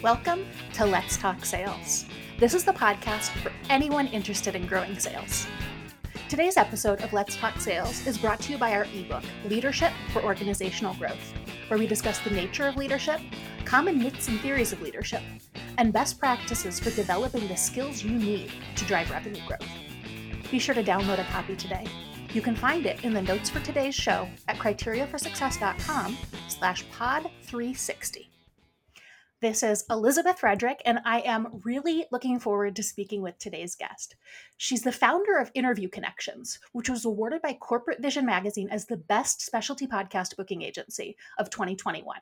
Welcome to Let's Talk Sales. This is the podcast for anyone interested in growing sales. Today's episode of Let's Talk Sales is brought to you by our ebook, Leadership for Organizational Growth, where we discuss the nature of leadership, common myths and theories of leadership, and best practices for developing the skills you need to drive revenue growth. Be sure to download a copy today. You can find it in the notes for today's show at criteriaforsuccess.com slash pod 360. This is Elizabeth Frederick, and I am really looking forward to speaking with today's guest. She's the founder of Interview Connections, which was awarded by Corporate Vision magazine as the best specialty podcast booking agency of 2021.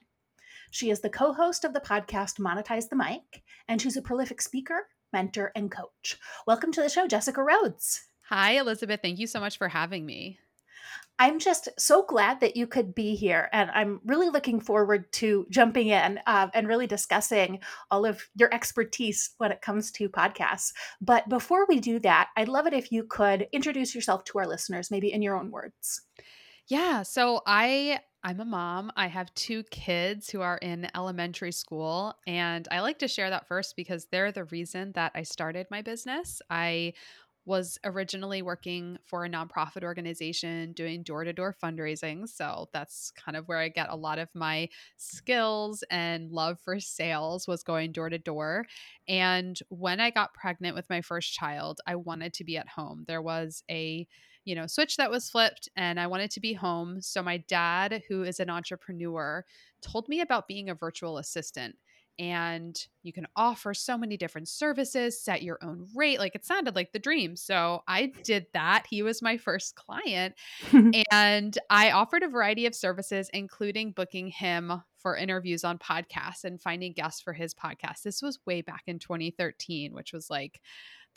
She is the co host of the podcast Monetize the Mic, and she's a prolific speaker, mentor, and coach. Welcome to the show, Jessica Rhodes. Hi, Elizabeth. Thank you so much for having me. I'm just so glad that you could be here. And I'm really looking forward to jumping in uh, and really discussing all of your expertise when it comes to podcasts. But before we do that, I'd love it if you could introduce yourself to our listeners, maybe in your own words. Yeah. So I. I'm a mom. I have two kids who are in elementary school. And I like to share that first because they're the reason that I started my business. I was originally working for a nonprofit organization doing door to door fundraising. So that's kind of where I get a lot of my skills and love for sales was going door to door. And when I got pregnant with my first child, I wanted to be at home. There was a you know, switch that was flipped and I wanted to be home. So my dad, who is an entrepreneur, told me about being a virtual assistant and you can offer so many different services, set your own rate. Like it sounded like the dream. So I did that. He was my first client. and I offered a variety of services, including booking him for interviews on podcasts and finding guests for his podcast. This was way back in 2013, which was like,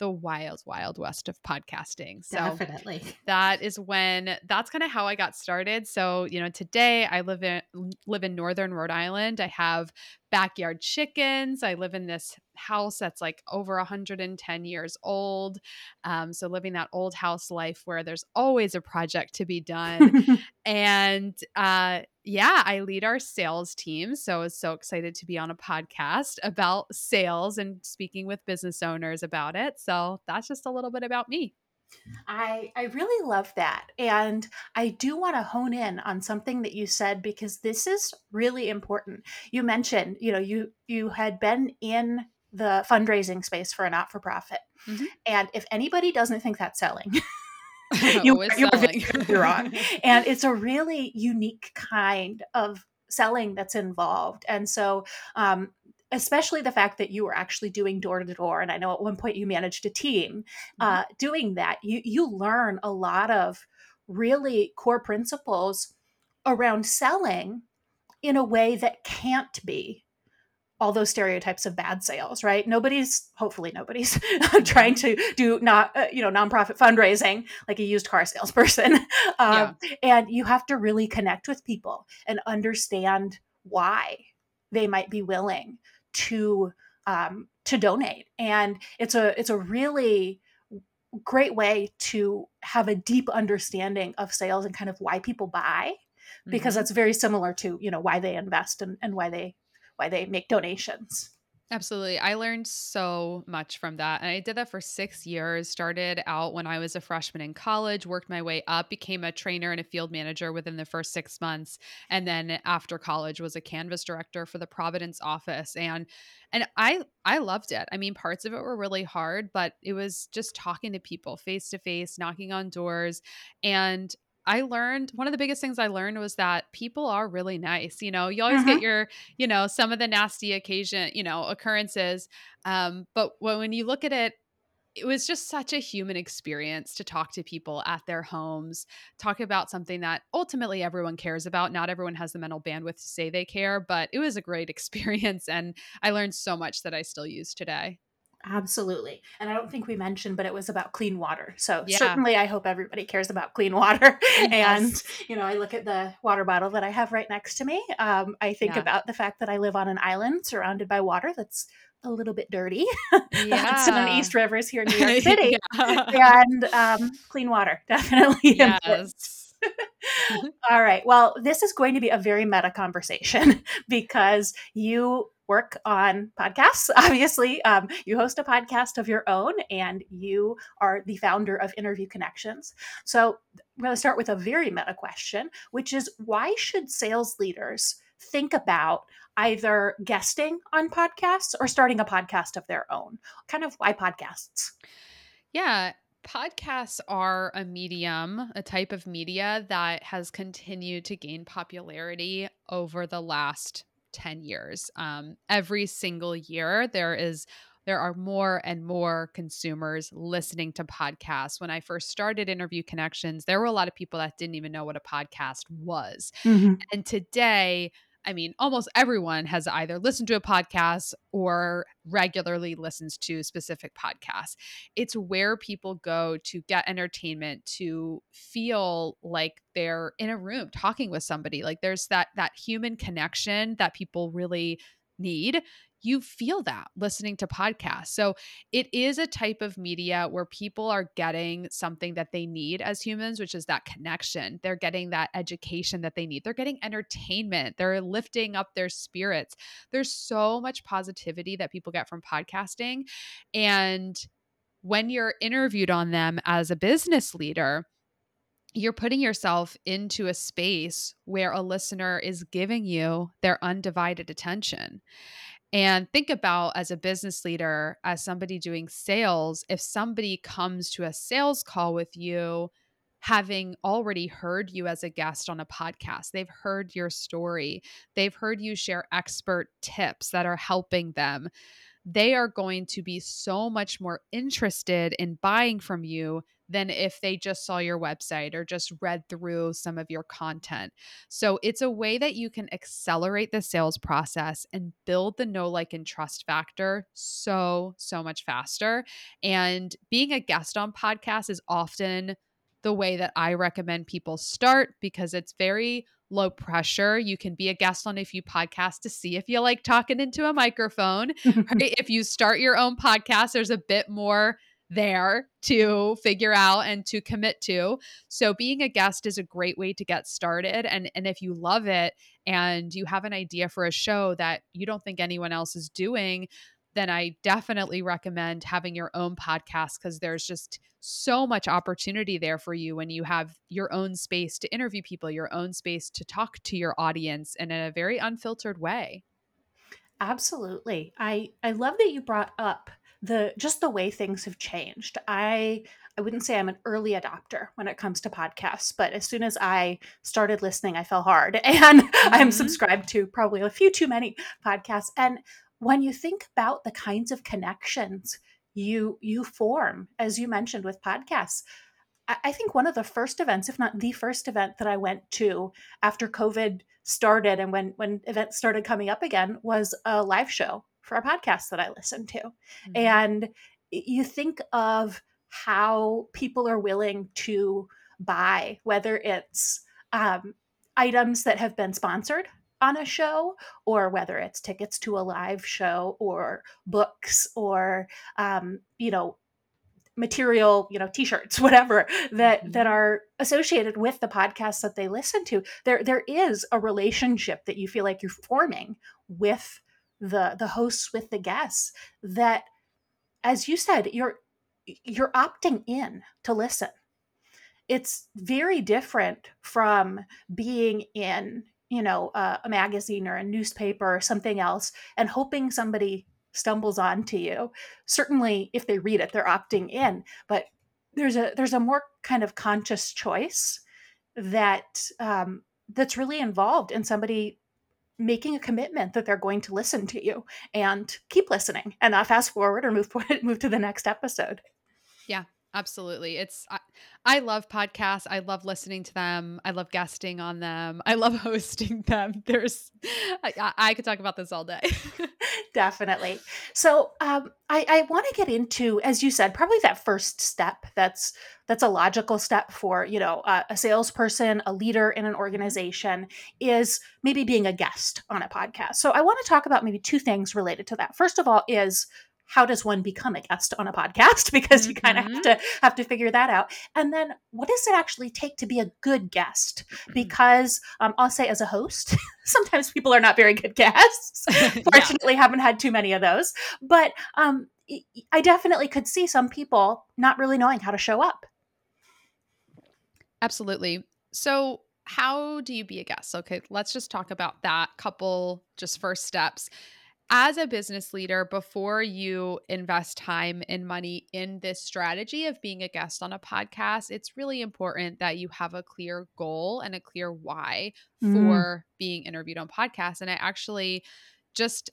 the wild, wild west of podcasting. So definitely. That is when that's kind of how I got started. So, you know, today I live in live in northern Rhode Island. I have backyard chickens. I live in this house that's like over 110 years old. Um, so living that old house life where there's always a project to be done. and uh, yeah, I lead our sales team. So I was so excited to be on a podcast about sales and speaking with business owners about it. So that's just a little bit about me. I I really love that. And I do want to hone in on something that you said because this is really important. You mentioned, you know, you you had been in the fundraising space for a not-for-profit. Mm-hmm. And if anybody doesn't think that's selling, you, you're very wrong. and it's a really unique kind of selling that's involved. And so um, especially the fact that you were actually doing door to door and i know at one point you managed a team mm-hmm. uh, doing that you you learn a lot of really core principles around selling in a way that can't be all those stereotypes of bad sales right nobody's hopefully nobody's trying to do not uh, you know nonprofit fundraising like a used car salesperson um, yeah. and you have to really connect with people and understand why they might be willing to um, to donate and it's a it's a really great way to have a deep understanding of sales and kind of why people buy because mm-hmm. that's very similar to you know why they invest and, and why they why they make donations Absolutely. I learned so much from that. And I did that for six years. Started out when I was a freshman in college, worked my way up, became a trainer and a field manager within the first six months. And then after college was a canvass director for the Providence office. And and I I loved it. I mean, parts of it were really hard, but it was just talking to people face to face, knocking on doors. And I learned one of the biggest things I learned was that people are really nice. You know, you always mm-hmm. get your, you know, some of the nasty occasion, you know, occurrences. Um, but when you look at it, it was just such a human experience to talk to people at their homes, talk about something that ultimately everyone cares about. Not everyone has the mental bandwidth to say they care, but it was a great experience. And I learned so much that I still use today. Absolutely. And I don't think we mentioned, but it was about clean water. So yeah. certainly I hope everybody cares about clean water. Yes. And, you know, I look at the water bottle that I have right next to me. Um, I think yeah. about the fact that I live on an island surrounded by water that's a little bit dirty. Yeah. Hudson and East Rivers here in New York City. yeah. And um, clean water, definitely. Yes. All right. Well, this is going to be a very meta conversation because you work on podcasts. Obviously, um, you host a podcast of your own and you are the founder of Interview Connections. So, I'm going to start with a very meta question, which is why should sales leaders think about either guesting on podcasts or starting a podcast of their own? Kind of why podcasts? Yeah, podcasts are a medium, a type of media that has continued to gain popularity over the last 10 years. Um, every single year, there is there are more and more consumers listening to podcasts. When I first started Interview Connections, there were a lot of people that didn't even know what a podcast was. Mm-hmm. And today, I mean, almost everyone has either listened to a podcast or regularly listens to specific podcasts. It's where people go to get entertainment, to feel like they're in a room talking with somebody. Like there's that that human connection that people really need you feel that listening to podcasts. So it is a type of media where people are getting something that they need as humans, which is that connection. They're getting that education that they need. They're getting entertainment. They're lifting up their spirits. There's so much positivity that people get from podcasting. And when you're interviewed on them as a business leader, you're putting yourself into a space where a listener is giving you their undivided attention. And think about as a business leader, as somebody doing sales, if somebody comes to a sales call with you, having already heard you as a guest on a podcast, they've heard your story, they've heard you share expert tips that are helping them. They are going to be so much more interested in buying from you than if they just saw your website or just read through some of your content. So it's a way that you can accelerate the sales process and build the know, like, and trust factor so, so much faster. And being a guest on podcasts is often the way that I recommend people start because it's very low pressure. You can be a guest on a few podcasts to see if you like talking into a microphone. right? If you start your own podcast, there's a bit more there to figure out and to commit to. So being a guest is a great way to get started and and if you love it and you have an idea for a show that you don't think anyone else is doing, then I definitely recommend having your own podcast cuz there's just so much opportunity there for you when you have your own space to interview people, your own space to talk to your audience in a very unfiltered way. Absolutely. I I love that you brought up the just the way things have changed. I I wouldn't say I'm an early adopter when it comes to podcasts, but as soon as I started listening, I fell hard and mm-hmm. I'm subscribed to probably a few too many podcasts. And when you think about the kinds of connections you you form, as you mentioned with podcasts, I think one of the first events, if not the first event that I went to after COVID started and when when events started coming up again was a live show for a podcast that I listen to. Mm-hmm. And you think of how people are willing to buy, whether it's um, items that have been sponsored on a show, or whether it's tickets to a live show, or books, or um, you know material you know t-shirts whatever that mm-hmm. that are associated with the podcast that they listen to there there is a relationship that you feel like you're forming with the the hosts with the guests that as you said you're you're opting in to listen. It's very different from being in you know a magazine or a newspaper or something else and hoping somebody stumbles onto you. Certainly if they read it they're opting in but there's a there's a more kind of conscious choice that um, that's really involved in somebody making a commitment that they're going to listen to you and keep listening and not fast forward or move forward, move to the next episode. Yeah, absolutely. It's I, I love podcasts. I love listening to them. I love guesting on them. I love hosting them. There's I, I could talk about this all day. Definitely. So um, I, I want to get into, as you said, probably that first step. That's that's a logical step for you know uh, a salesperson, a leader in an organization is maybe being a guest on a podcast. So I want to talk about maybe two things related to that. First of all, is how does one become a guest on a podcast? Because mm-hmm. you kind of have to have to figure that out. And then what does it actually take to be a good guest? Mm-hmm. because um, i'll say as a host sometimes people are not very good guests. Fortunately yeah. haven't had too many of those. But um, i definitely could see some people not really knowing how to show up. Absolutely. So how do you be a guest? Okay let's just talk about that couple just first steps as a business leader, before you invest time and money in this strategy of being a guest on a podcast, it's really important that you have a clear goal and a clear why mm. for being interviewed on podcasts. And I actually just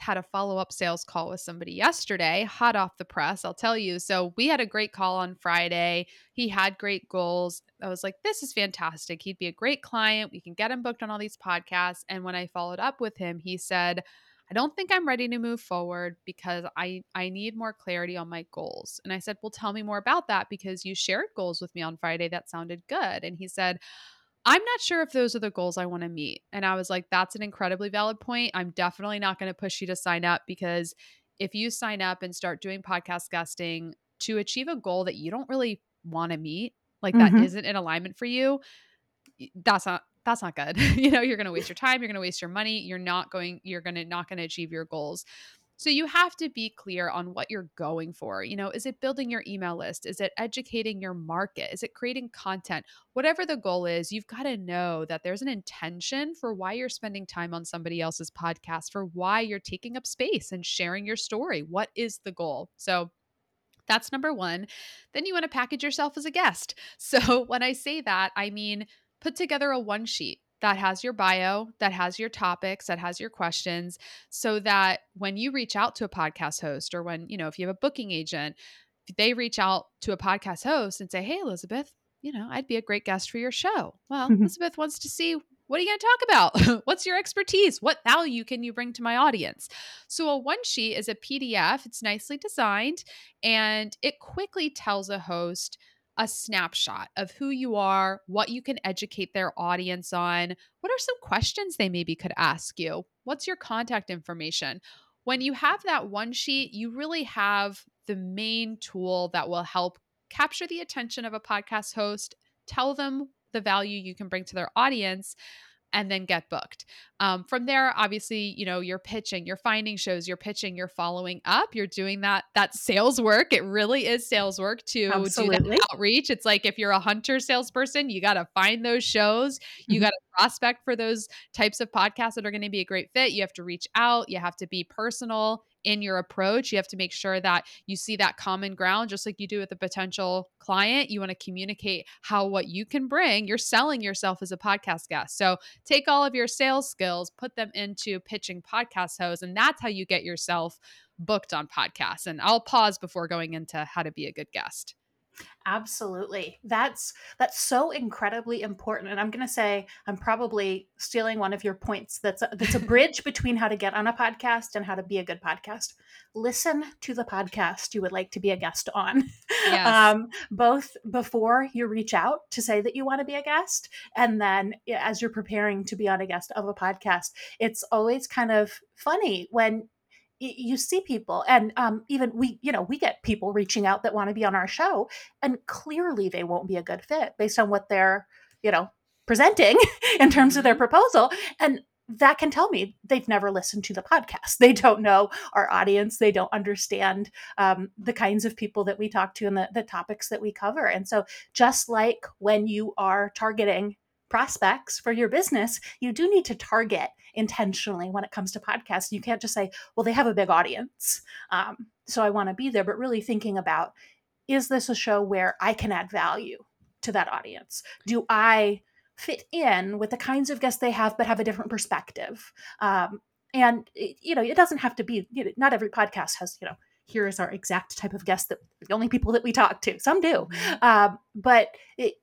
had a follow up sales call with somebody yesterday, hot off the press, I'll tell you. So we had a great call on Friday. He had great goals. I was like, this is fantastic. He'd be a great client. We can get him booked on all these podcasts. And when I followed up with him, he said, I don't think I'm ready to move forward because I I need more clarity on my goals. And I said, "Well, tell me more about that because you shared goals with me on Friday that sounded good." And he said, I'm not sure if those are the goals I want to meet. And I was like, that's an incredibly valid point. I'm definitely not going to push you to sign up because if you sign up and start doing podcast guesting to achieve a goal that you don't really want to meet, like mm-hmm. that isn't in alignment for you, that's not that's not good. you know, you're going to waste your time, you're going to waste your money, you're not going you're going to not going to achieve your goals. So you have to be clear on what you're going for. You know, is it building your email list? Is it educating your market? Is it creating content? Whatever the goal is, you've got to know that there's an intention for why you're spending time on somebody else's podcast, for why you're taking up space and sharing your story. What is the goal? So that's number 1. Then you want to package yourself as a guest. So when I say that, I mean put together a one sheet that has your bio, that has your topics, that has your questions, so that when you reach out to a podcast host or when, you know, if you have a booking agent, they reach out to a podcast host and say, Hey, Elizabeth, you know, I'd be a great guest for your show. Well, mm-hmm. Elizabeth wants to see what are you going to talk about? What's your expertise? What value can you bring to my audience? So, a one sheet is a PDF. It's nicely designed and it quickly tells a host a snapshot of who you are, what you can educate their audience on. What are some questions they maybe could ask you? What's your contact information? When you have that one sheet, you really have the main tool that will help capture the attention of a podcast host, tell them the value you can bring to their audience, and then get booked. Um, from there, obviously, you know, you're pitching, you're finding shows, you're pitching, you're following up, you're doing that that sales work. It really is sales work to Absolutely. do that outreach. It's like if you're a hunter salesperson, you got to find those shows, you mm-hmm. got to prospect for those types of podcasts that are going to be a great fit. You have to reach out, you have to be personal in your approach. You have to make sure that you see that common ground, just like you do with a potential client. You want to communicate how what you can bring. You're selling yourself as a podcast guest. So take all of your sales skills, put them into pitching podcast hosts, and that's how you get yourself booked on podcasts. And I'll pause before going into how to be a good guest. Absolutely. That's that's so incredibly important and I'm going to say I'm probably stealing one of your points that's a, that's a bridge between how to get on a podcast and how to be a good podcast. Listen to the podcast you would like to be a guest on. Yes. Um, both before you reach out to say that you want to be a guest and then as you're preparing to be on a guest of a podcast. It's always kind of funny when you see people and um, even we you know we get people reaching out that want to be on our show and clearly they won't be a good fit based on what they're you know presenting in terms of their mm-hmm. proposal and that can tell me they've never listened to the podcast they don't know our audience they don't understand um, the kinds of people that we talk to and the, the topics that we cover and so just like when you are targeting prospects for your business, you do need to target intentionally when it comes to podcasts. You can't just say, well, they have a big audience. Um, so I want to be there, but really thinking about is this a show where I can add value to that audience? Do I fit in with the kinds of guests they have, but have a different perspective? Um, and you know, it doesn't have to be. You know, not every podcast has you know here is our exact type of guest that the only people that we talk to. Some do, mm-hmm. um, but it,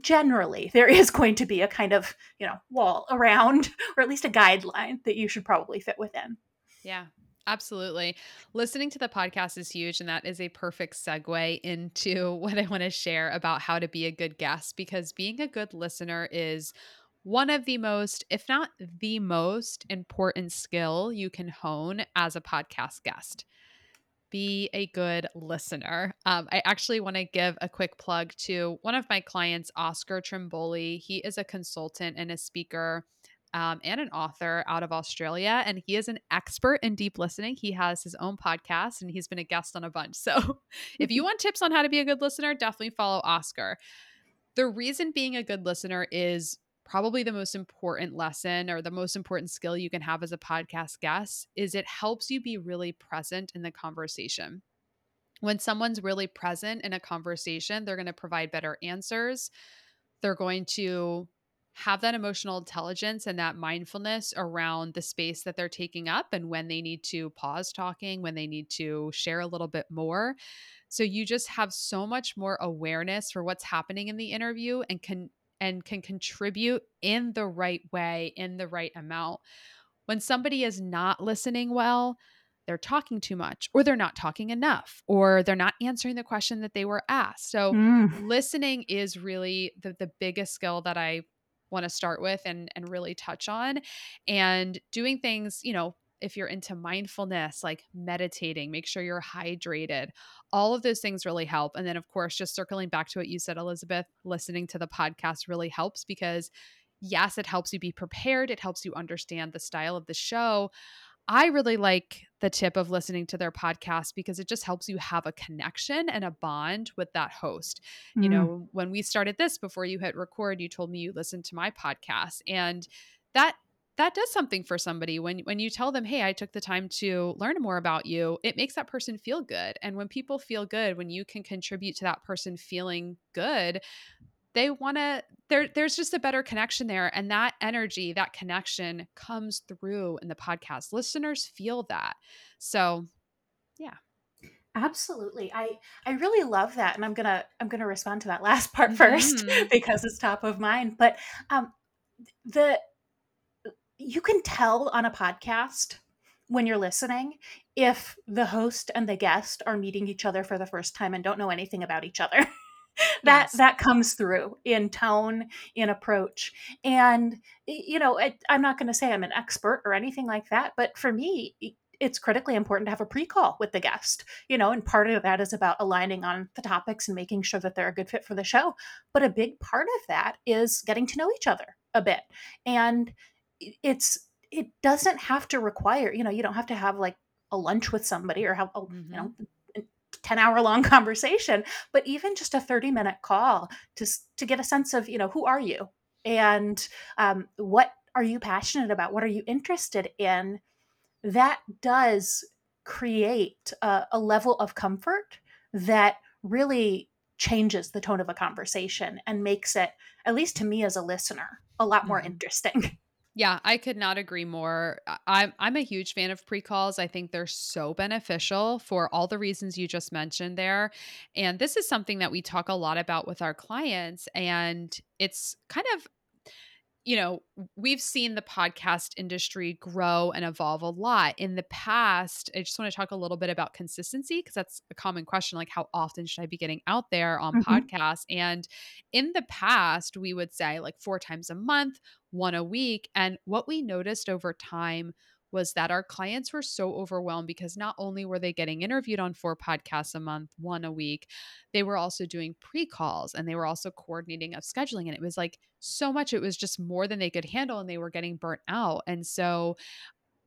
generally there is going to be a kind of you know wall around or at least a guideline that you should probably fit within. Yeah absolutely. Listening to the podcast is huge and that is a perfect segue into what i want to share about how to be a good guest because being a good listener is one of the most if not the most important skill you can hone as a podcast guest be a good listener. Um, I actually want to give a quick plug to one of my clients, Oscar Trimboli. He is a consultant and a speaker. Um, and an author out of Australia, and he is an expert in deep listening. He has his own podcast and he's been a guest on a bunch. So, if you want tips on how to be a good listener, definitely follow Oscar. The reason being a good listener is probably the most important lesson or the most important skill you can have as a podcast guest is it helps you be really present in the conversation. When someone's really present in a conversation, they're going to provide better answers. They're going to have that emotional intelligence and that mindfulness around the space that they're taking up and when they need to pause talking, when they need to share a little bit more. So you just have so much more awareness for what's happening in the interview and can and can contribute in the right way, in the right amount. When somebody is not listening well, they're talking too much, or they're not talking enough, or they're not answering the question that they were asked. So, mm. listening is really the, the biggest skill that I want to start with and, and really touch on. And doing things, you know, if you're into mindfulness, like meditating, make sure you're hydrated. All of those things really help. And then, of course, just circling back to what you said, Elizabeth, listening to the podcast really helps because, yes, it helps you be prepared, it helps you understand the style of the show. I really like the tip of listening to their podcast because it just helps you have a connection and a bond with that host. Mm. You know, when we started this before you hit record, you told me you listened to my podcast and that that does something for somebody when when you tell them hey i took the time to learn more about you it makes that person feel good and when people feel good when you can contribute to that person feeling good they want to there there's just a better connection there and that energy that connection comes through in the podcast. Listeners feel that. So yeah. Absolutely. I i really love that and i'm gonna i'm gonna respond to that last part mm-hmm. first because it's top of mind but um the you can tell on a podcast when you're listening if the host and the guest are meeting each other for the first time and don't know anything about each other. that yes. that comes through in tone in approach and you know I, i'm not going to say i'm an expert or anything like that but for me it's critically important to have a pre-call with the guest you know and part of that is about aligning on the topics and making sure that they're a good fit for the show but a big part of that is getting to know each other a bit and it's it doesn't have to require you know you don't have to have like a lunch with somebody or have a mm-hmm. you know 10 hour long conversation but even just a 30 minute call to to get a sense of you know who are you and um, what are you passionate about what are you interested in that does create a, a level of comfort that really changes the tone of a conversation and makes it at least to me as a listener a lot more mm-hmm. interesting Yeah, I could not agree more. I'm I'm a huge fan of pre-calls. I think they're so beneficial for all the reasons you just mentioned there. And this is something that we talk a lot about with our clients and it's kind of you know, we've seen the podcast industry grow and evolve a lot. In the past, I just want to talk a little bit about consistency because that's a common question like, how often should I be getting out there on mm-hmm. podcasts? And in the past, we would say like four times a month, one a week. And what we noticed over time was that our clients were so overwhelmed because not only were they getting interviewed on four podcasts a month, one a week, they were also doing pre calls and they were also coordinating of scheduling. And it was like so much, it was just more than they could handle and they were getting burnt out. And so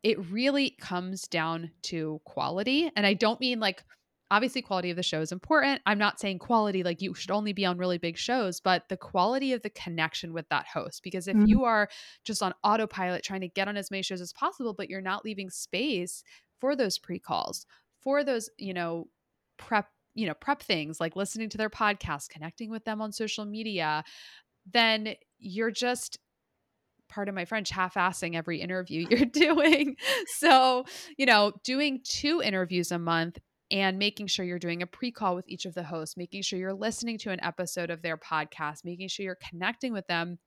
it really comes down to quality. And I don't mean like, obviously quality of the show is important i'm not saying quality like you should only be on really big shows but the quality of the connection with that host because if mm-hmm. you are just on autopilot trying to get on as many shows as possible but you're not leaving space for those pre-calls for those you know prep you know prep things like listening to their podcast connecting with them on social media then you're just part of my French, half assing every interview you're doing. So, you know, doing two interviews a month and making sure you're doing a pre call with each of the hosts, making sure you're listening to an episode of their podcast, making sure you're connecting with them.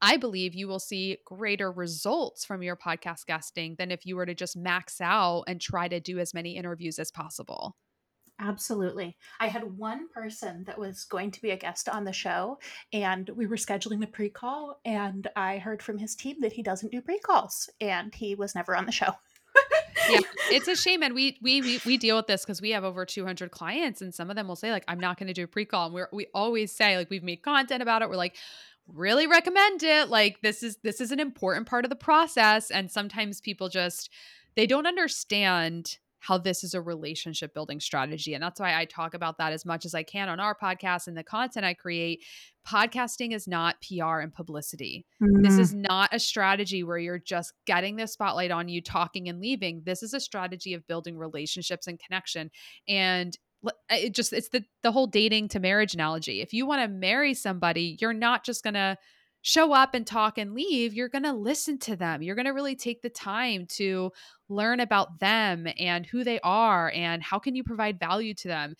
I believe you will see greater results from your podcast guesting than if you were to just max out and try to do as many interviews as possible. Absolutely. I had one person that was going to be a guest on the show, and we were scheduling the pre call. And I heard from his team that he doesn't do pre calls, and he was never on the show. Yeah, it's a shame, and we we we, we deal with this because we have over 200 clients, and some of them will say like, "I'm not going to do a pre-call," and we we always say like, we've made content about it. We're like, really recommend it. Like this is this is an important part of the process, and sometimes people just they don't understand how this is a relationship building strategy. And that's why I talk about that as much as I can on our podcast and the content I create. Podcasting is not PR and publicity. Mm. This is not a strategy where you're just getting the spotlight on you, talking and leaving. This is a strategy of building relationships and connection. And it just it's the the whole dating to marriage analogy. If you want to marry somebody, you're not just going to show up and talk and leave, you're going to listen to them. You're going to really take the time to learn about them and who they are and how can you provide value to them.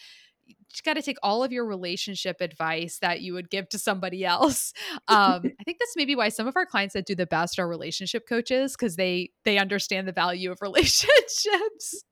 You just got to take all of your relationship advice that you would give to somebody else. Um, I think that's maybe why some of our clients that do the best are relationship coaches because they they understand the value of relationships.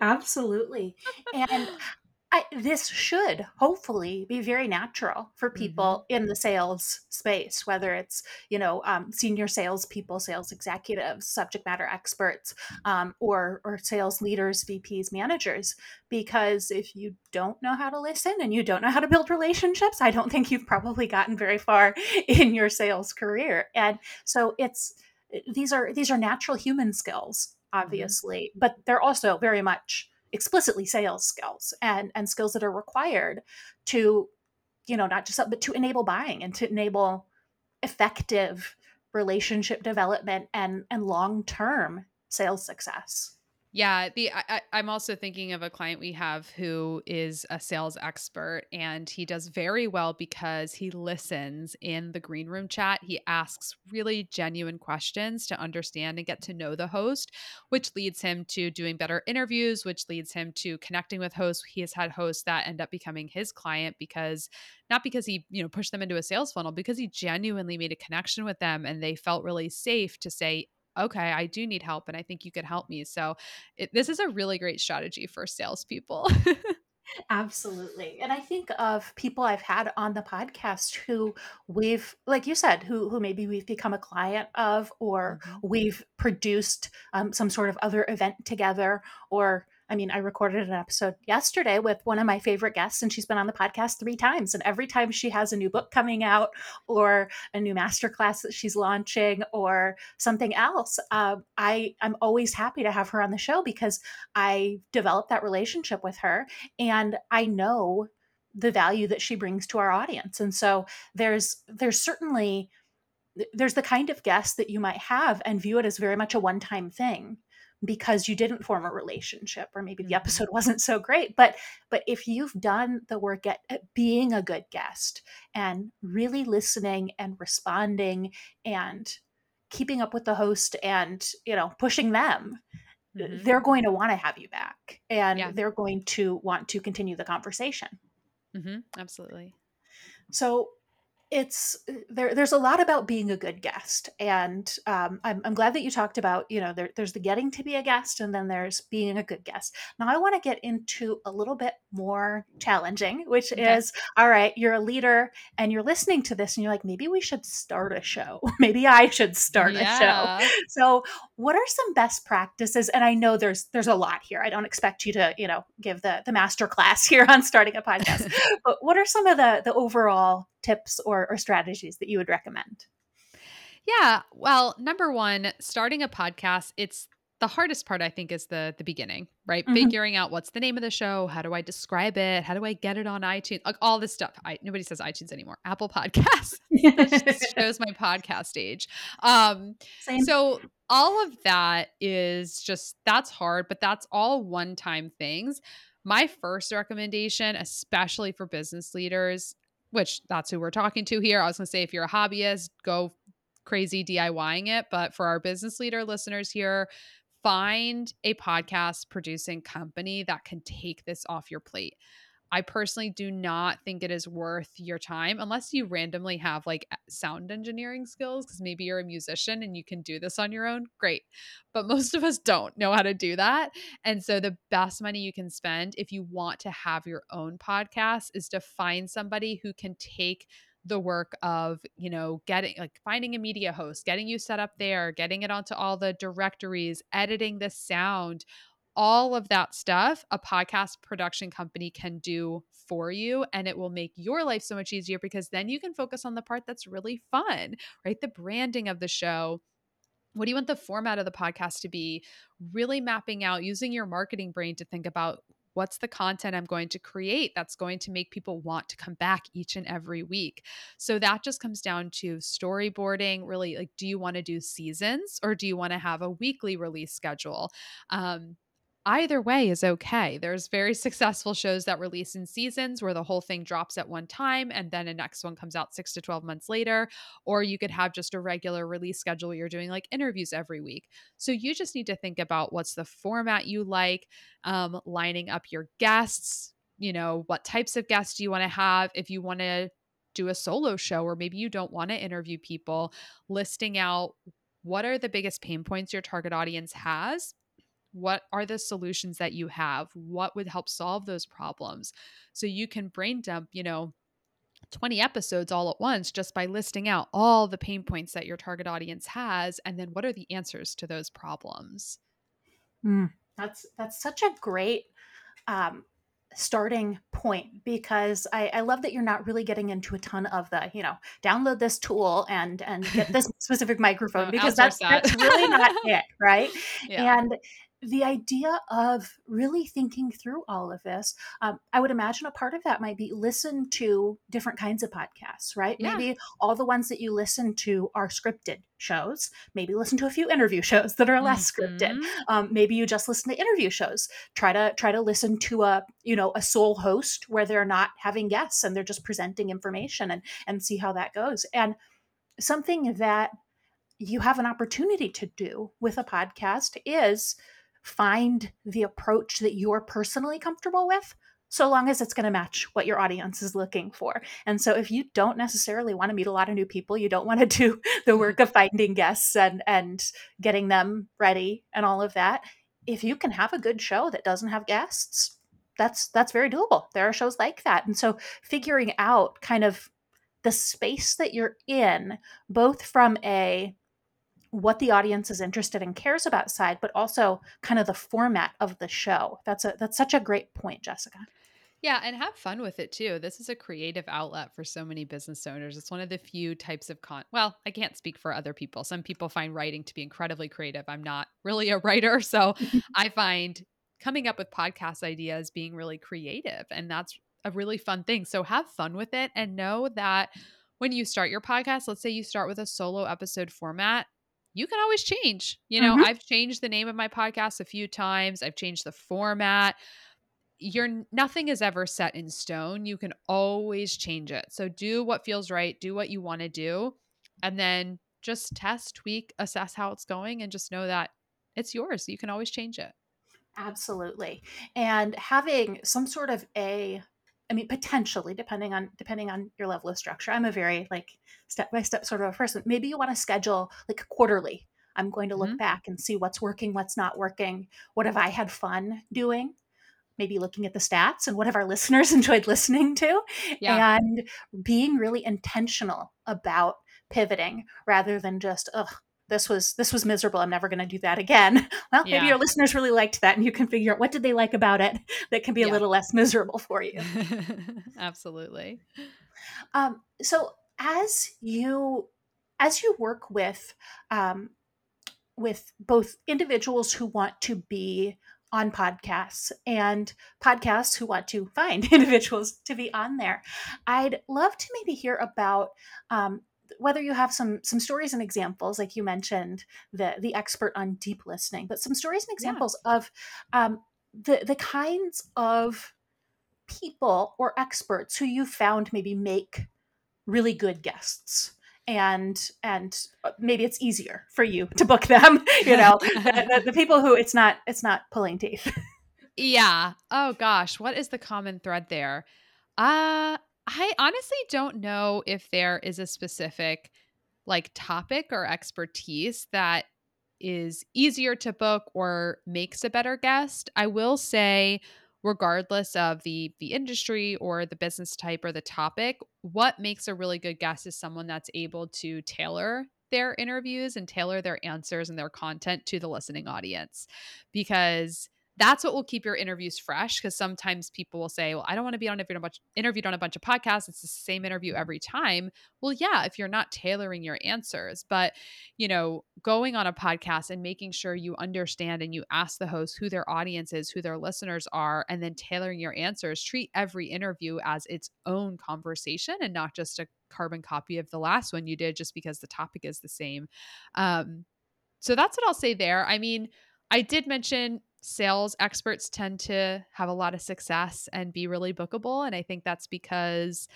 Absolutely, and I, this should hopefully be very natural for people mm-hmm. in the sales space, whether it's you know um, senior sales people, sales executives, subject matter experts, um, or or sales leaders, VPs, managers. Because if you don't know how to listen and you don't know how to build relationships, I don't think you've probably gotten very far in your sales career. And so it's these are these are natural human skills, mm-hmm. obviously, mm-hmm. but they're also very much explicitly sales skills and and skills that are required to you know not just but to enable buying and to enable effective relationship development and and long-term sales success yeah, the I, I'm also thinking of a client we have who is a sales expert, and he does very well because he listens in the green room chat. He asks really genuine questions to understand and get to know the host, which leads him to doing better interviews, which leads him to connecting with hosts. He has had hosts that end up becoming his client because not because he you know pushed them into a sales funnel, because he genuinely made a connection with them and they felt really safe to say okay, I do need help and I think you could help me. So it, this is a really great strategy for salespeople. Absolutely. And I think of people I've had on the podcast who we've, like you said, who, who maybe we've become a client of, or mm-hmm. we've produced um, some sort of other event together, or I mean, I recorded an episode yesterday with one of my favorite guests, and she's been on the podcast three times. And every time she has a new book coming out, or a new masterclass that she's launching, or something else, uh, I I'm always happy to have her on the show because I developed that relationship with her, and I know the value that she brings to our audience. And so there's there's certainly there's the kind of guest that you might have and view it as very much a one-time thing because you didn't form a relationship or maybe the mm-hmm. episode wasn't so great but but if you've done the work at, at, being a good guest and really listening and responding and keeping up with the host and you know pushing them mm-hmm. they're going to want to have you back and yeah. they're going to want to continue the conversation mm-hmm. absolutely so it's there there's a lot about being a good guest and um, I'm, I'm glad that you talked about you know there, there's the getting to be a guest and then there's being a good guest. Now i want to get into a little bit more challenging which okay. is all right you're a leader and you're listening to this and you're like maybe we should start a show. Maybe i should start yeah. a show. So what are some best practices? And i know there's there's a lot here. I don't expect you to you know give the the master class here on starting a podcast but what are some of the the overall tips or, or strategies that you would recommend? Yeah. Well, number one, starting a podcast, it's the hardest part I think is the the beginning, right? Mm-hmm. Figuring out what's the name of the show, how do I describe it, how do I get it on iTunes, like all this stuff. I nobody says iTunes anymore. Apple Podcasts shows my podcast age. Um, Same. so all of that is just that's hard, but that's all one time things. My first recommendation, especially for business leaders, which that's who we're talking to here. I was going to say, if you're a hobbyist, go crazy DIYing it. But for our business leader listeners here, find a podcast producing company that can take this off your plate. I personally do not think it is worth your time unless you randomly have like sound engineering skills because maybe you're a musician and you can do this on your own. Great. But most of us don't know how to do that. And so the best money you can spend if you want to have your own podcast is to find somebody who can take the work of, you know, getting like finding a media host, getting you set up there, getting it onto all the directories, editing the sound, all of that stuff a podcast production company can do for you and it will make your life so much easier because then you can focus on the part that's really fun, right? The branding of the show. What do you want the format of the podcast to be? Really mapping out using your marketing brain to think about what's the content I'm going to create that's going to make people want to come back each and every week. So that just comes down to storyboarding. Really, like, do you want to do seasons or do you want to have a weekly release schedule? Um, either way is okay. There's very successful shows that release in seasons where the whole thing drops at one time and then a next one comes out 6 to 12 months later or you could have just a regular release schedule where you're doing like interviews every week. So you just need to think about what's the format you like, um, lining up your guests, you know, what types of guests do you want to have if you want to do a solo show or maybe you don't want to interview people, listing out what are the biggest pain points your target audience has what are the solutions that you have? What would help solve those problems? So you can brain dump, you know, 20 episodes all at once just by listing out all the pain points that your target audience has and then what are the answers to those problems. Mm, that's that's such a great um, starting point because I, I, love that you're not really getting into a ton of the you know download this tool and and get this specific microphone because that's that. that's really not it right yeah. and the idea of really thinking through all of this, um, I would imagine a part of that might be listen to different kinds of podcasts, right? Yeah. Maybe all the ones that you listen to are scripted shows. Maybe listen to a few interview shows that are less mm-hmm. scripted. Um, maybe you just listen to interview shows. Try to try to listen to a you know a sole host where they're not having guests and they're just presenting information and and see how that goes. And something that you have an opportunity to do with a podcast is find the approach that you're personally comfortable with so long as it's going to match what your audience is looking for. And so if you don't necessarily want to meet a lot of new people, you don't want to do the mm-hmm. work of finding guests and and getting them ready and all of that, if you can have a good show that doesn't have guests, that's that's very doable. There are shows like that. And so figuring out kind of the space that you're in both from a what the audience is interested in cares about side but also kind of the format of the show that's a that's such a great point jessica yeah, and have fun with it too. This is a creative outlet for so many business owners. It's one of the few types of con. Well, I can't speak for other people. Some people find writing to be incredibly creative. I'm not really a writer, so I find coming up with podcast ideas being really creative, and that's a really fun thing. So have fun with it and know that when you start your podcast, let's say you start with a solo episode format, you can always change. You know, mm-hmm. I've changed the name of my podcast a few times, I've changed the format. You're nothing is ever set in stone. You can always change it. So do what feels right, do what you want to do, and then just test, tweak, assess how it's going, and just know that it's yours. You can always change it. Absolutely. And having some sort of a I mean, potentially, depending on depending on your level of structure. I'm a very like step by step sort of a person. Maybe you want to schedule like quarterly. I'm going to look mm-hmm. back and see what's working, what's not working. What have I had fun doing? Maybe looking at the stats and what have our listeners enjoyed listening to, yeah. and being really intentional about pivoting rather than just, ugh, this was this was miserable i'm never going to do that again well yeah. maybe your listeners really liked that and you can figure out what did they like about it that can be yeah. a little less miserable for you absolutely um, so as you as you work with um, with both individuals who want to be on podcasts and podcasts who want to find individuals to be on there i'd love to maybe hear about um, whether you have some some stories and examples like you mentioned the the expert on deep listening but some stories and examples yeah. of um, the the kinds of people or experts who you found maybe make really good guests and and uh, maybe it's easier for you to book them you know the, the, the people who it's not it's not pulling teeth. Yeah. Oh gosh what is the common thread there? Uh I honestly don't know if there is a specific like topic or expertise that is easier to book or makes a better guest. I will say regardless of the the industry or the business type or the topic, what makes a really good guest is someone that's able to tailor their interviews and tailor their answers and their content to the listening audience because that's what will keep your interviews fresh because sometimes people will say well i don't want to be on a bunch, interviewed on a bunch of podcasts it's the same interview every time. Well yeah if you're not tailoring your answers but you know going on a podcast and making sure you understand and you ask the host who their audience is who their listeners are and then tailoring your answers treat every interview as its own conversation and not just a carbon copy of the last one you did just because the topic is the same. Um, so that's what i'll say there. I mean I did mention sales experts tend to have a lot of success and be really bookable. And I think that's because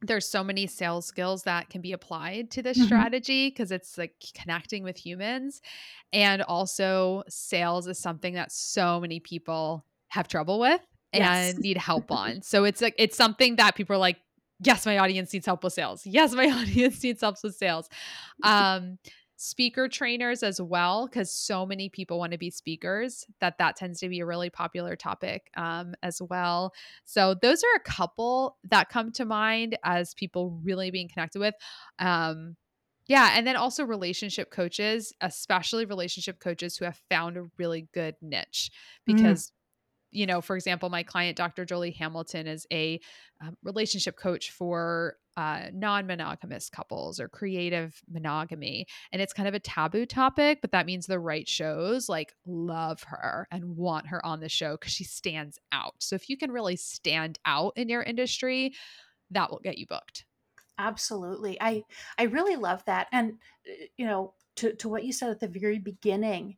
there's so many sales skills that can be applied to this mm-hmm. strategy because it's like connecting with humans. And also, sales is something that so many people have trouble with yes. and need help on. So it's like, it's something that people are like, yes, my audience needs help with sales. Yes, my audience needs help with sales. Um, speaker trainers as well because so many people want to be speakers that that tends to be a really popular topic um, as well so those are a couple that come to mind as people really being connected with um, yeah and then also relationship coaches especially relationship coaches who have found a really good niche mm. because mm you know, for example, my client, Dr. Jolie Hamilton, is a um, relationship coach for uh, non monogamous couples or creative monogamy. And it's kind of a taboo topic, but that means the right shows like love her and want her on the show because she stands out. So if you can really stand out in your industry, that will get you booked. Absolutely. I I really love that. And uh, you know, to to what you said at the very beginning,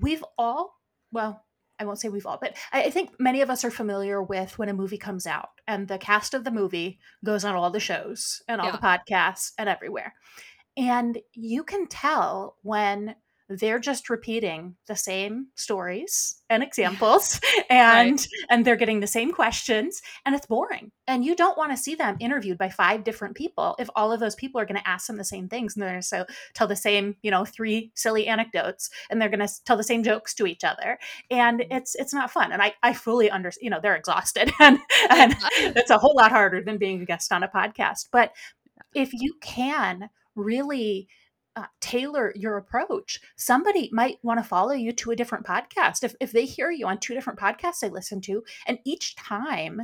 we've all well, I won't say we've all, but I, think many of us are familiar with when a movie comes out and the cast of the movie goes on all the shows and all yeah. the podcasts and everywhere. And you can tell when they're just repeating the same stories and examples and right. and they're getting the same questions and it's boring. And you don't want to see them interviewed by five different people if all of those people are going to ask them the same things and they're going to so tell the same you know three silly anecdotes and they're going to tell the same jokes to each other. And mm-hmm. it's it's not fun and i i fully understand you know they're exhausted and and it's a whole lot harder than being a guest on a podcast. But if you can really uh, tailor your approach. Somebody might want to follow you to a different podcast. If, if they hear you on two different podcasts they listen to, and each time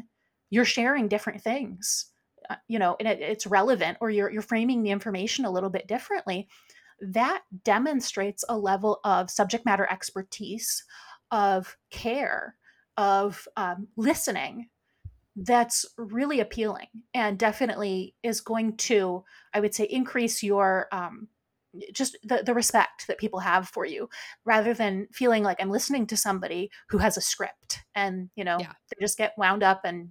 you're sharing different things, uh, you know, and it, it's relevant or you're, you're framing the information a little bit differently, that demonstrates a level of subject matter expertise, of care, of um, listening that's really appealing and definitely is going to, I would say, increase your um, just the, the respect that people have for you rather than feeling like i'm listening to somebody who has a script and you know yeah. they just get wound up and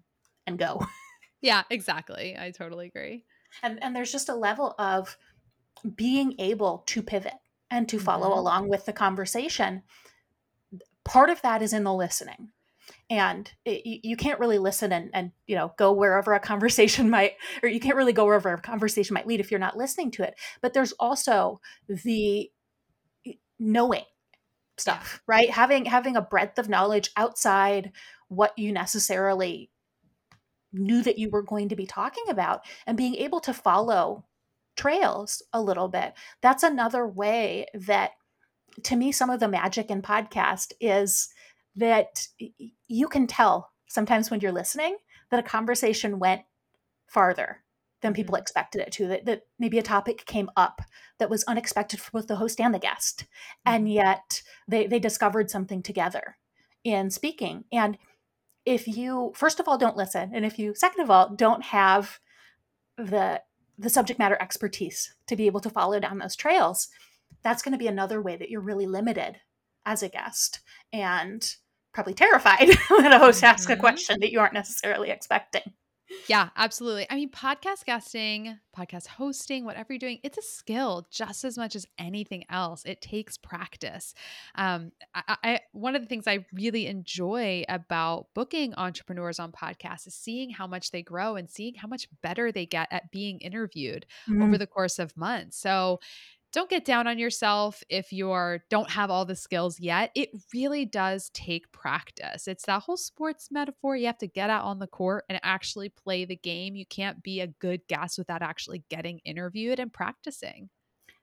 and go. Yeah exactly. I totally agree. And and there's just a level of being able to pivot and to follow mm-hmm. along with the conversation. Part of that is in the listening and it, you can't really listen and, and you know go wherever a conversation might or you can't really go wherever a conversation might lead if you're not listening to it. But there's also the knowing stuff right? Having having a breadth of knowledge outside what you necessarily knew that you were going to be talking about and being able to follow trails a little bit. That's another way that to me some of the magic in podcast is that you can tell sometimes when you're listening that a conversation went farther than people mm-hmm. expected it to that, that maybe a topic came up that was unexpected for both the host and the guest mm-hmm. and yet they, they discovered something together in speaking and if you first of all don't listen and if you second of all don't have the the subject matter expertise to be able to follow down those trails that's going to be another way that you're really limited as a guest and probably terrified when a host mm-hmm. asks a mm-hmm. question that you aren't necessarily expecting. Yeah, absolutely. I mean, podcast guesting, podcast hosting, whatever you're doing, it's a skill just as much as anything else. It takes practice. Um, I, I, one of the things I really enjoy about booking entrepreneurs on podcasts is seeing how much they grow and seeing how much better they get at being interviewed mm. over the course of months. So, don't get down on yourself if you're don't have all the skills yet. It really does take practice. It's that whole sports metaphor. You have to get out on the court and actually play the game. You can't be a good guest without actually getting interviewed and practicing.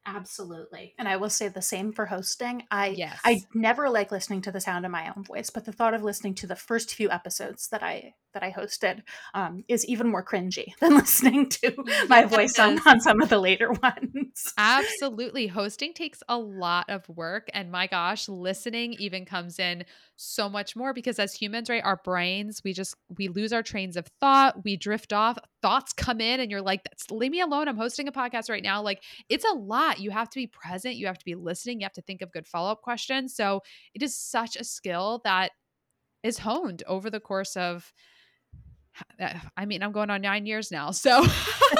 Absolutely. And I will say the same for hosting. I yes. I never like listening to the sound of my own voice, but the thought of listening to the first few episodes that I that I hosted um, is even more cringy than listening to my voice on, on some of the later ones. Absolutely. Hosting takes a lot of work. And my gosh, listening even comes in so much more because as humans, right, our brains, we just we lose our trains of thought, we drift off, thoughts come in, and you're like, that's leave me alone. I'm hosting a podcast right now. Like it's a lot. You have to be present, you have to be listening, you have to think of good follow-up questions. So it is such a skill that is honed over the course of uh, I mean, I'm going on nine years now. So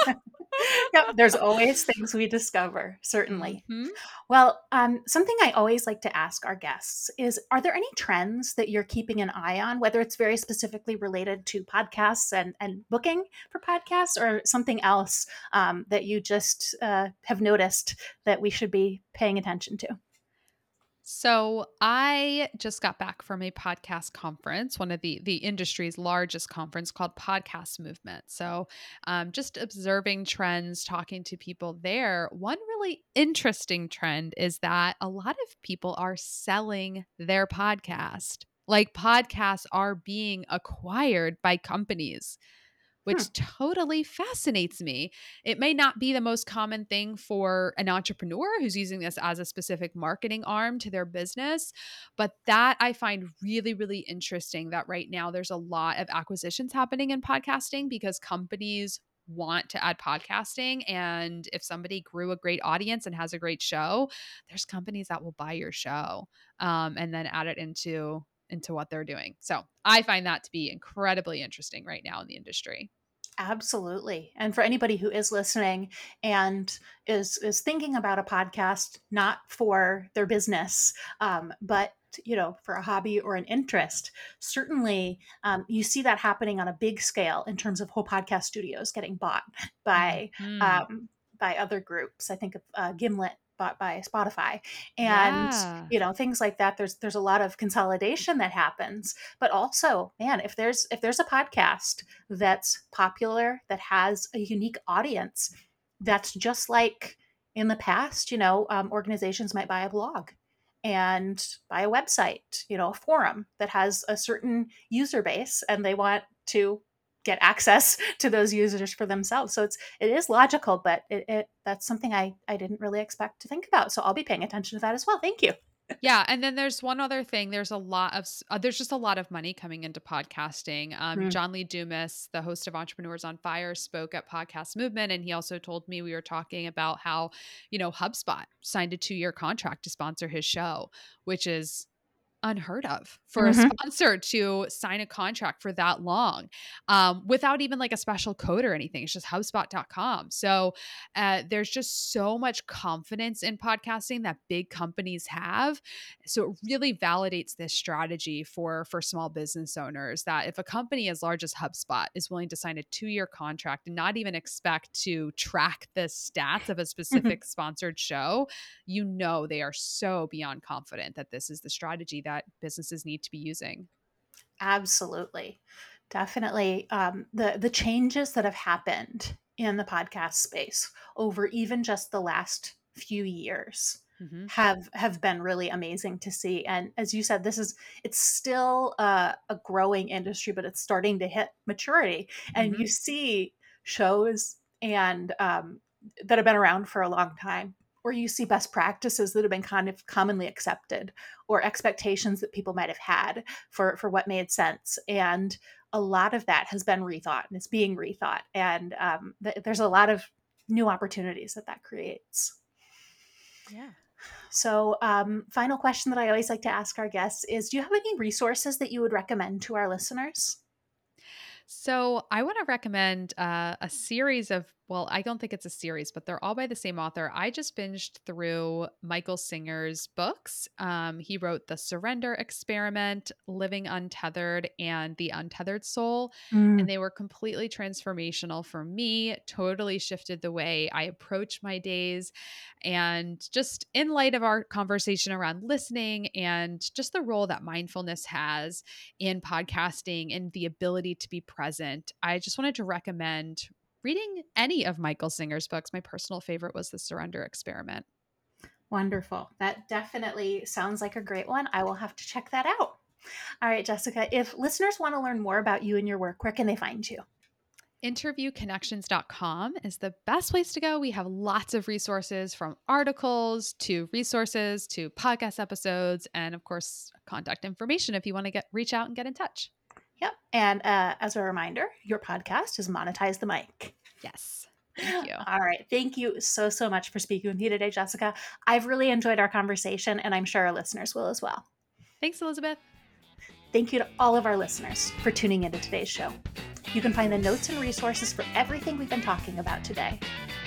yep, there's always things we discover, certainly. Mhm. Well, um, something I always like to ask our guests is Are there any trends that you're keeping an eye on, whether it's very specifically related to podcasts and, and booking for podcasts or something else um, that you just uh, have noticed that we should be paying attention to? So I just got back from a podcast conference, one of the the industry's largest conference called Podcast Movement. So um, just observing trends, talking to people there. One really interesting trend is that a lot of people are selling their podcast. Like podcasts are being acquired by companies which hmm. totally fascinates me. It may not be the most common thing for an entrepreneur who's using this as a specific marketing arm to their business, but that I find really, really interesting that right now there's a lot of acquisitions happening in podcasting because companies want to add podcasting and if somebody grew a great audience and has a great show there's companies that will buy your show um, and then add it into into what they're doing so i find that to be incredibly interesting right now in the industry Absolutely. And for anybody who is listening and is is thinking about a podcast not for their business, um, but you know for a hobby or an interest, certainly um, you see that happening on a big scale in terms of whole podcast studios getting bought by mm-hmm. um, by other groups. I think of uh, Gimlet bought by Spotify and yeah. you know things like that there's there's a lot of consolidation that happens but also man if there's if there's a podcast that's popular that has a unique audience that's just like in the past you know um, organizations might buy a blog and buy a website you know a forum that has a certain user base and they want to get access to those users for themselves. So it's it is logical, but it, it that's something I I didn't really expect to think about. So I'll be paying attention to that as well. Thank you. yeah, and then there's one other thing. There's a lot of uh, there's just a lot of money coming into podcasting. Um, mm. John Lee Dumas, the host of Entrepreneurs on Fire, spoke at Podcast Movement, and he also told me we were talking about how you know HubSpot signed a two year contract to sponsor his show, which is unheard of for mm-hmm. a sponsor to sign a contract for that long um, without even like a special code or anything. It's just HubSpot.com. So uh, there's just so much confidence in podcasting that big companies have. So it really validates this strategy for for small business owners that if a company as large as HubSpot is willing to sign a two year contract and not even expect to track the stats of a mm-hmm. specific mm-hmm. sponsored show, you know they are so beyond confident that this is the strategy that businesses need to be using. Absolutely. Definitely. Um, the, the changes that have happened in the podcast space over even just the last few years mm-hmm. have have been really amazing to see and as you said this is it's still a growing industry but it's starting to hit maturity and mm-hmm. you see shows and um, that have been around for a long time or you see best practices that have been kind of commonly accepted or expectations that people might have had for for what made sense. And a lot of that has been rethought and it's being rethought. And um, th- there's a lot of new opportunities that that creates. Yeah. So um, final question that i always like to ask our guests is do you have any resources that you would recommend to our listeners? So, I want to recommend uh, a series of well, I don't think it's a series, but they're all by the same author. I just binged through Michael Singer's books. Um, he wrote The Surrender Experiment, Living Untethered, and The Untethered Soul. Mm. And they were completely transformational for me, totally shifted the way I approach my days. And just in light of our conversation around listening and just the role that mindfulness has in podcasting and the ability to be present, I just wanted to recommend reading any of Michael Singer's books. My personal favorite was The Surrender Experiment. Wonderful. That definitely sounds like a great one. I will have to check that out. All right, Jessica, if listeners want to learn more about you and your work, where can they find you? interviewconnections.com is the best place to go. We have lots of resources from articles to resources to podcast episodes and of course contact information if you want to get reach out and get in touch. Yep. And uh, as a reminder, your podcast is Monetize the Mic. Yes. Thank you. All right. Thank you so, so much for speaking with me today, Jessica. I've really enjoyed our conversation, and I'm sure our listeners will as well. Thanks, Elizabeth. Thank you to all of our listeners for tuning into today's show. You can find the notes and resources for everything we've been talking about today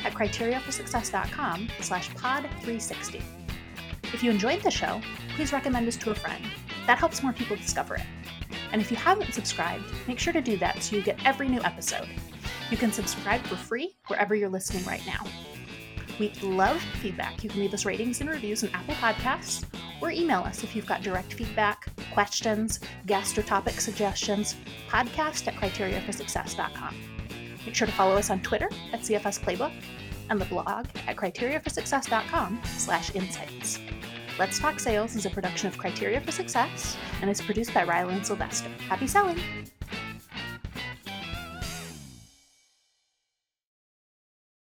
at criteriaforsuccess.com slash pod 360. If you enjoyed the show, please recommend us to a friend. That helps more people discover it. And if you haven't subscribed, make sure to do that so you get every new episode. You can subscribe for free wherever you're listening right now. We love feedback. You can leave us ratings and reviews on Apple Podcasts or email us if you've got direct feedback, questions, guest or topic suggestions, podcast at criteriaforsuccess.com. Make sure to follow us on Twitter at CFS Playbook and the blog at criteriaforsuccess.com slash insights. Let's Talk Sales is a production of Criteria for Success and is produced by Rylan Sylvester. Happy selling!